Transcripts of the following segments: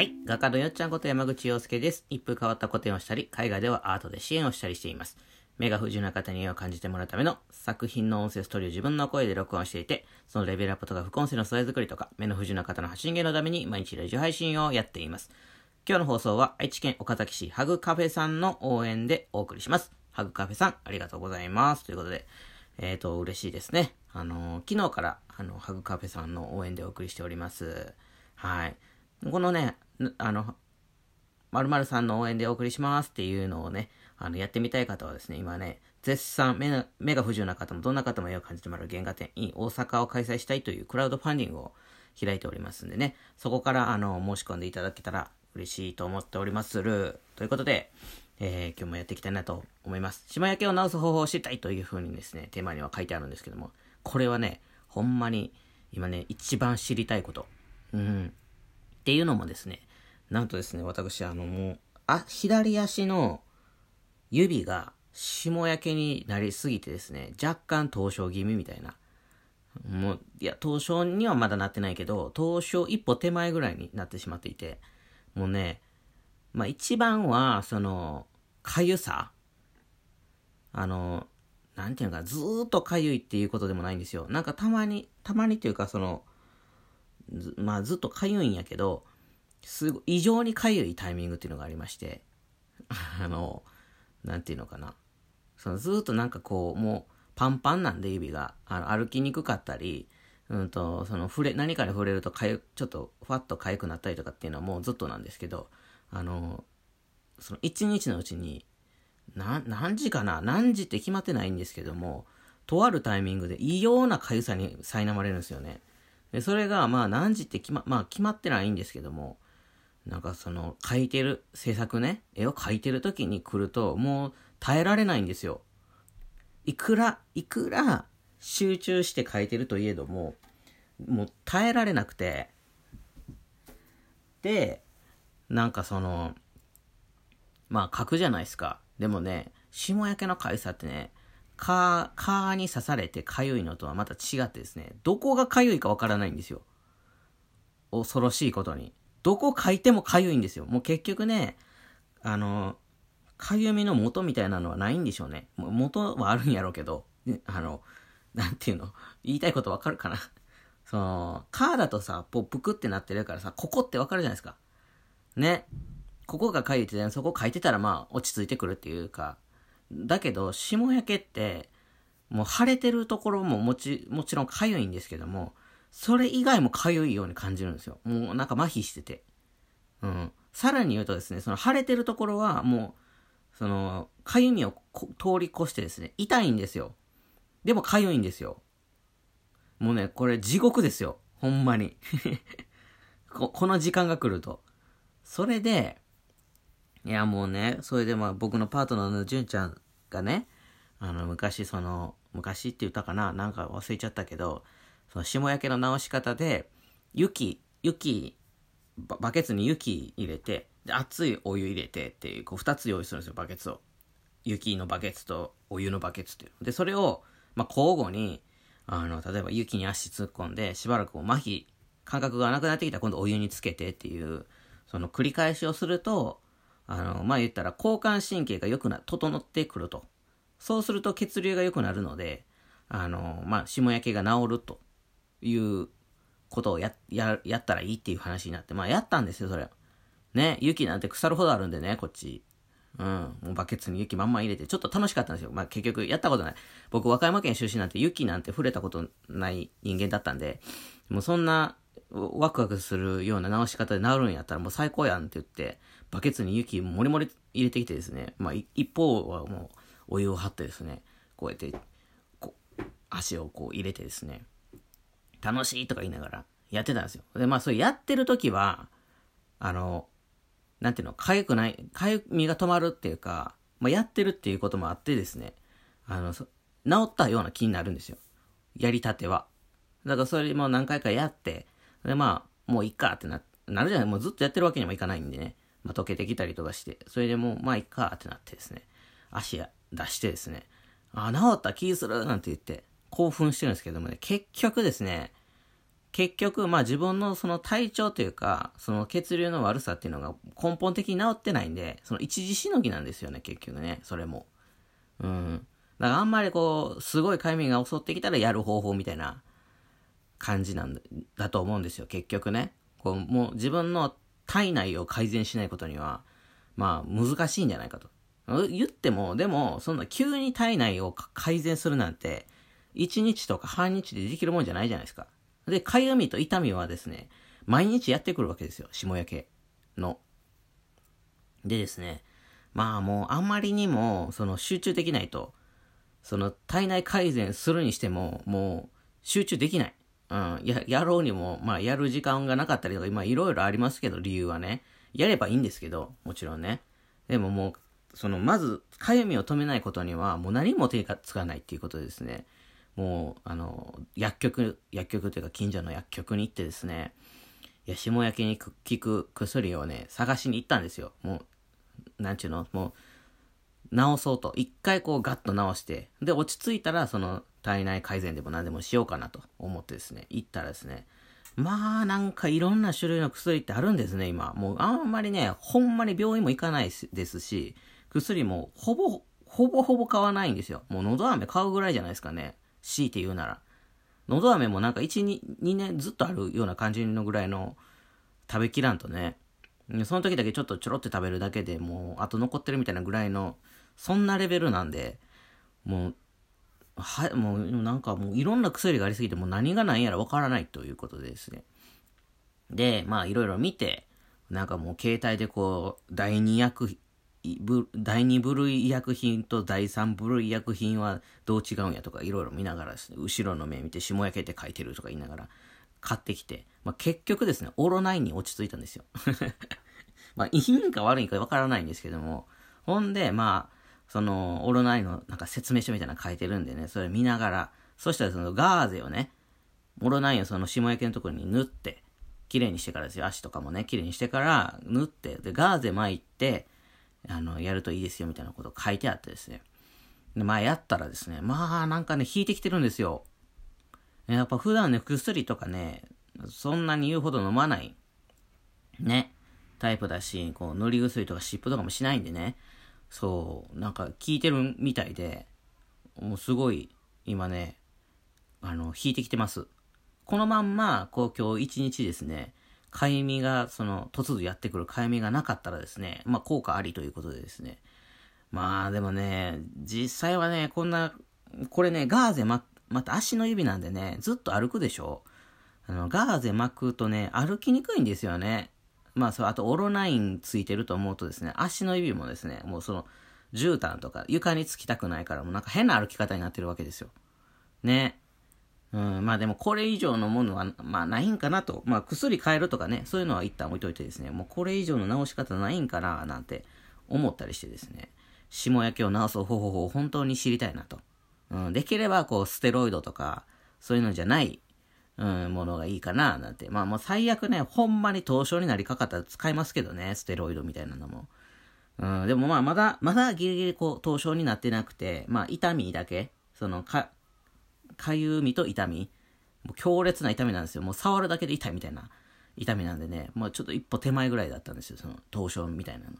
はい。画家のよっちゃんこと山口洋介です。一風変わった個展をしたり、海外ではアートで支援をしたりしています。目が不自由な方に絵を感じてもらうための作品の音声ストーリーを自分の声で録音していて、そのレベルアップとか副音声の素材作りとか、目の不自由な方の発信源のために毎日ラジオ配信をやっています。今日の放送は愛知県岡崎市ハグカフェさんの応援でお送りします。ハグカフェさん、ありがとうございます。ということで、えっ、ー、と、嬉しいですね。あのー、昨日から、あの、ハグカフェさんの応援でお送りしております。はい。このね、あの、〇〇さんの応援でお送りしますっていうのをね、あの、やってみたい方はですね、今ね、絶賛目、目が不自由な方もどんな方も絵を感じてもらう原画展 in 大阪を開催したいというクラウドファンディングを開いておりますんでね、そこから、あの、申し込んでいただけたら嬉しいと思っておりまする。ということで、えー、今日もやっていきたいなと思います。島焼けを直す方法を知りたいというふうにですね、テーマには書いてあるんですけども、これはね、ほんまに今ね、一番知りたいこと。うん。っていうのもですね、なんとですね、私、あの、もう、あ、左足の指が霜焼けになりすぎてですね、若干凍傷気味みたいな。もう、いや、凍傷にはまだなってないけど、凍傷一歩手前ぐらいになってしまっていて、もうね、まあ一番は、その、かゆさあの、なんていうのか、ずーっとかゆいっていうことでもないんですよ。なんかたまに、たまにっていうか、その、まあずっとかゆいんやけど、すごい、異常にかゆいタイミングっていうのがありまして、あの、なんていうのかな。そのずっとなんかこう、もうパンパンなんで指が、あの歩きにくかったり、うんと、その触れ、何かに触れるとかゆ、ちょっとふわっとかゆくなったりとかっていうのはもうずっとなんですけど、あの、その一日のうちに、な、何時かな？何時って決まってないんですけども、とあるタイミングで異様なかゆさに苛まれるんですよね。で、それがまあ何時って決ま、まあ決まってないんですけども、なんかその、描いてる、制作ね、絵を描いてる時に来ると、もう耐えられないんですよ。いくら、いくら集中して描いてるといえども、もう耐えられなくて、で、なんかその、まあ描くじゃないですか。でもね、霜焼けのかゆさってね、蚊、蚊に刺されてかゆいのとはまた違ってですね、どこがかゆいかわからないんですよ。恐ろしいことに。どこ書いてもかゆいんですよ。もう結局ね、あの、かゆみの元みたいなのはないんでしょうね。元はあるんやろうけど、あの、なんていうの、言いたいことわかるかな？その、カーだとさ、ぽぷくってなってるからさ、ここってわかるじゃないですか。ね。ここがかゆいって、そこ書いてたらまあ落ち着いてくるっていうか。だけど、霜焼けって、もう腫れてるところももち、もちろんかゆいんですけども、それ以外もかゆいように感じるんですよ。もうなんか麻痺してて。うん。さらに言うとですね、その腫れてるところはもう、その、かゆみを通り越してですね、痛いんですよ。でもかゆいんですよ。もうね、これ地獄ですよ。ほんまに。ここの時間が来ると。それで、いやもうね、それでまあ僕のパートナーの純ちゃんがね、あの昔その、昔って言ったかななんか忘れちゃったけど、その霜焼けの直し方で、雪、雪、バケツに雪入れて、で、熱いお湯入れてっていう、こう二つ用意するんですよ、バケツを。雪のバケツとお湯のバケツっていう。で、それを、まあ、交互に、あの、例えば雪に足突っ込んで、しばらくこう麻痺、感覚がなくなってきたら今度お湯につけてっていう、その繰り返しをすると、あの、まあ、言ったら交感神経が良くな、整ってくると。そうすると血流が良くなるので、あの、まあ、霜焼けが治るということをや、や、やったらいいっていう話になって、まあ、やったんですよ、それ。ね、雪なんて腐るほどあるんでね、こっち。うん。もうバケツに雪まんま入れて、ちょっと楽しかったんですよ。まあ、結局、やったことない。僕、和歌山県出身なんて雪なんて触れたことない人間だったんで、もうそんな、ワクワクするような直し方で治るんやったらもう最高やんって言って、バケツに雪もりもり入れてきてですね、まあ、一方はもう、お湯を張ってですね、こうやって、こう、足をこう入れてですね、楽しいとか言いながらやってたんですよ。で、まあ、それやってる時は、あの、なんていうの、痒くない、痒みが止まるっていうか、まあ、やってるっていうこともあってですね、あの、治ったような気になるんですよ。やりたては。だからそれも何回かやって、で、まあ、もういっかってな、なるじゃない、もうずっとやってるわけにもいかないんでね。まあ、溶けてきたりとかして、それでもう、まあ、いっかってなってですね、足出してですね、あ、治った気するなんて言って、興奮してるんですけどもね、結局ですね、結局、まあ自分のその体調というか、その血流の悪さっていうのが根本的に治ってないんで、その一時しのぎなんですよね、結局ね、それも。うん。だからあんまりこう、すごいかゆみが襲ってきたらやる方法みたいな感じなんだと思うんですよ、結局ね。こう、もう自分の体内を改善しないことには、まあ難しいんじゃないかと。言っても、でも、そんな急に体内を改善するなんて、1日とか半日でできるもんじゃないじゃないですか。で、かゆみと痛みはですね、毎日やってくるわけですよ、下焼けの。でですね、まあもうあんまりにも、その集中できないと、その体内改善するにしても、もう集中できない。うん、や、やろうにも、まあやる時間がなかったりとか、まあいろいろありますけど、理由はね。やればいいんですけど、もちろんね。でももう、その、まず、かゆみを止めないことには、もう何も手がつかないっていうことですね。もう、あの、薬局、薬局というか近所の薬局に行ってですね、いや、霜焼けに効く薬をね、探しに行ったんですよ。もう、なんちゅうの、もう、治そうと。一回こうガッと治して、で、落ち着いたら、その、体内改善でも何でもしようかなと思ってですね、行ったらですね、まあ、なんかいろんな種類の薬ってあるんですね、今。もうあんまりね、ほんまに病院も行かないですし、薬もほぼ、ほぼほぼ買わないんですよ。もう喉飴買うぐらいじゃないですかね。強いて言うなら。喉飴もなんか1、2, 2年ずっとあるような感じのぐらいの食べきらんとね。その時だけちょっとちょろって食べるだけでもう、あと残ってるみたいなぐらいの、そんなレベルなんで、もう、はい、もうなんかもういろんな薬がありすぎてもう何が何やらわからないということでですね。で、まあいろいろ見て、なんかもう携帯でこう、第二薬第2部類医薬品と第3部類医薬品はどう違うんやとかいろいろ見ながらですね、後ろの目見て下焼けって書いてるとか言いながら買ってきて、まあ、結局ですね、オロナインに落ち着いたんですよ。まあ、いいんか悪いんかわからないんですけども、ほんで、まあ、その、オロナイのなんか説明書みたいなの書いてるんでね、それ見ながら、そしたらそのガーゼをね、オロナインをその下焼けのところに塗って、綺麗にしてからですよ、足とかもね、綺麗にしてから塗って、で、ガーゼ巻いて、あの、やるといいですよみたいなこと書いてあってですね。で、まあやったらですね、まあなんかね、引いてきてるんですよ。やっぱ普段ね、薬とかね、そんなに言うほど飲まない、ね、タイプだし、こう、塗り薬とか湿布とかもしないんでね、そう、なんか効いてるみたいで、もうすごい、今ね、あの、引いてきてます。このまんま、こう今日一日ですね、かゆみが、その、突如やってくるかゆみがなかったらですね、まあ、効果ありということでですね。まあ、でもね、実際はね、こんな、これね、ガーゼま、また足の指なんでね、ずっと歩くでしょあの、ガーゼ巻くとね、歩きにくいんですよね。まあ、そう、あと、オロナインついてると思うとですね、足の指もですね、もうその、絨毯とか床につきたくないから、もうなんか変な歩き方になってるわけですよ。ね。うん、まあでもこれ以上のものは、まあないんかなと。まあ薬変えるとかね、そういうのは一旦置いといてですね、もうこれ以上の治し方ないんかな、なんて思ったりしてですね、霜焼けを治す方法を本当に知りたいなと。うん、できればこうステロイドとか、そういうのじゃない、うん、ものがいいかな、なんて。まあもう最悪ね、ほんまに凍傷になりかかったら使いますけどね、ステロイドみたいなのも。うん、でもまあまだ、まだギリギリこう凍傷になってなくて、まあ痛みだけ、そのか、かゆみと痛み。もう強烈な痛みなんですよ。もう触るだけで痛いみたいな痛みなんでね、もうちょっと一歩手前ぐらいだったんですよ、その凍傷みたいなの。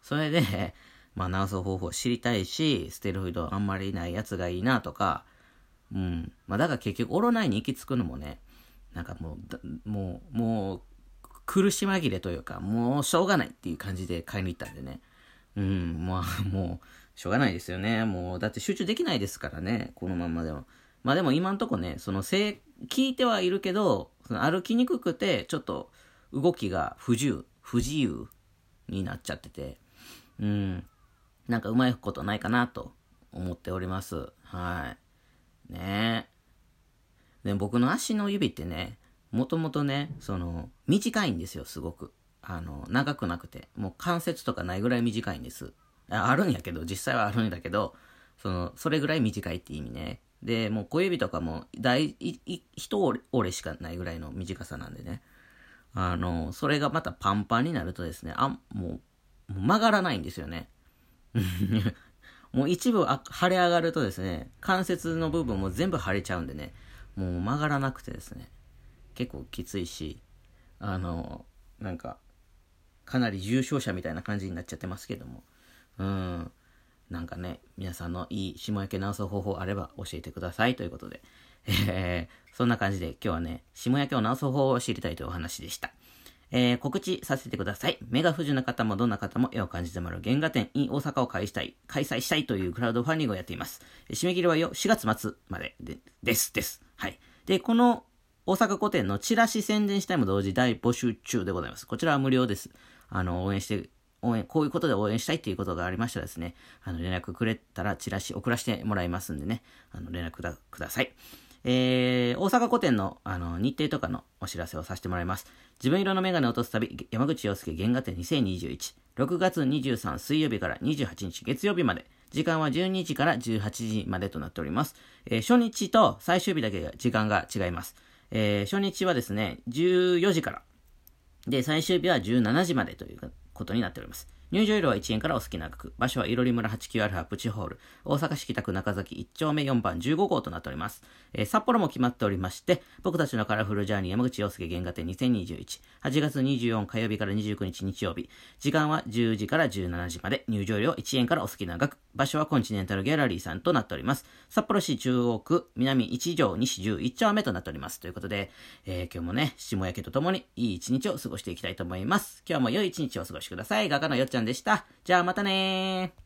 それで、まあ治す方法知りたいし、ステロイドあんまりないやつがいいなとか、うん。まあだから結局オロナイに行き着くのもね、なんかもう、もう、もう、苦し紛れというか、もうしょうがないっていう感じで買いに行ったんでね。うん、まあ もう、しょうがないですよね。もう、だって集中できないですからね、このままでは。まあでも今んとこね、そのせ聞いてはいるけど、その歩きにくくて、ちょっと動きが不自由、不自由になっちゃってて、うん、なんかうまいことないかなと思っております。はい。で、僕の足の指ってね、もともとね、その、短いんですよ、すごく。あの、長くなくて。もう関節とかないぐらい短いんです。あるんやけど、実際はあるんだけど、その、それぐらい短いって意味ね。で、もう小指とかも大、一折れしかないぐらいの短さなんでね。あの、それがまたパンパンになるとですね、あ、もう、もう曲がらないんですよね。もう一部腫れ上がるとですね、関節の部分も全部腫れちゃうんでね、もう曲がらなくてですね、結構きついし、あの、なんか、かなり重症者みたいな感じになっちゃってますけども。うん。なんかね、皆さんのいい霜焼け直す方法あれば教えてくださいということで。えー、そんな感じで今日はね、霜焼けを直す方法を知りたいというお話でした。えー、告知させてください。目が不自由な方もどんな方も絵を感じてもらう原画展 in 大阪を開催開催したいというクラウドファンディングをやっています。締め切りは4月末まででです、です。はい。で、この大阪古典のチラシ宣伝したいも同時大募集中でございます。こちらは無料です。あの、応援して、応援、こういうことで応援したいっていうことがありましたらですね、あの、連絡くれたらチラシ送らせてもらいますんでね、あの、連絡ください。えー、大阪古典のあの日程とかのお知らせをさせてもらいます。自分色のメガネ落とす旅、山口洋介原画展2021。6月23水曜日から28日月曜日まで。時間は12時から18時までとなっております。えー、初日と最終日だけ時間が違います。えー、初日はですね、14時から。で、最終日は17時までということになっております。入場料は1円からお好きな額。場所はいろり村 89α プチホール。大阪市北区中崎1丁目4番15号となっております。えー、札幌も決まっておりまして、僕たちのカラフルジャーニー山口洋介原画展2021。8月24火曜日から29日日曜日。時間は10時から17時まで。入場料1円からお好きな額。場所はコンチネンタルギャラリーさんとなっております。札幌市中央区南1条西11丁目となっております。ということで、えー、今日もね、下焼けとともにいい一日を過ごしていきたいと思います。今日も良い一日をお過ごしください。画家のよっちゃんでした。じゃあまたねー。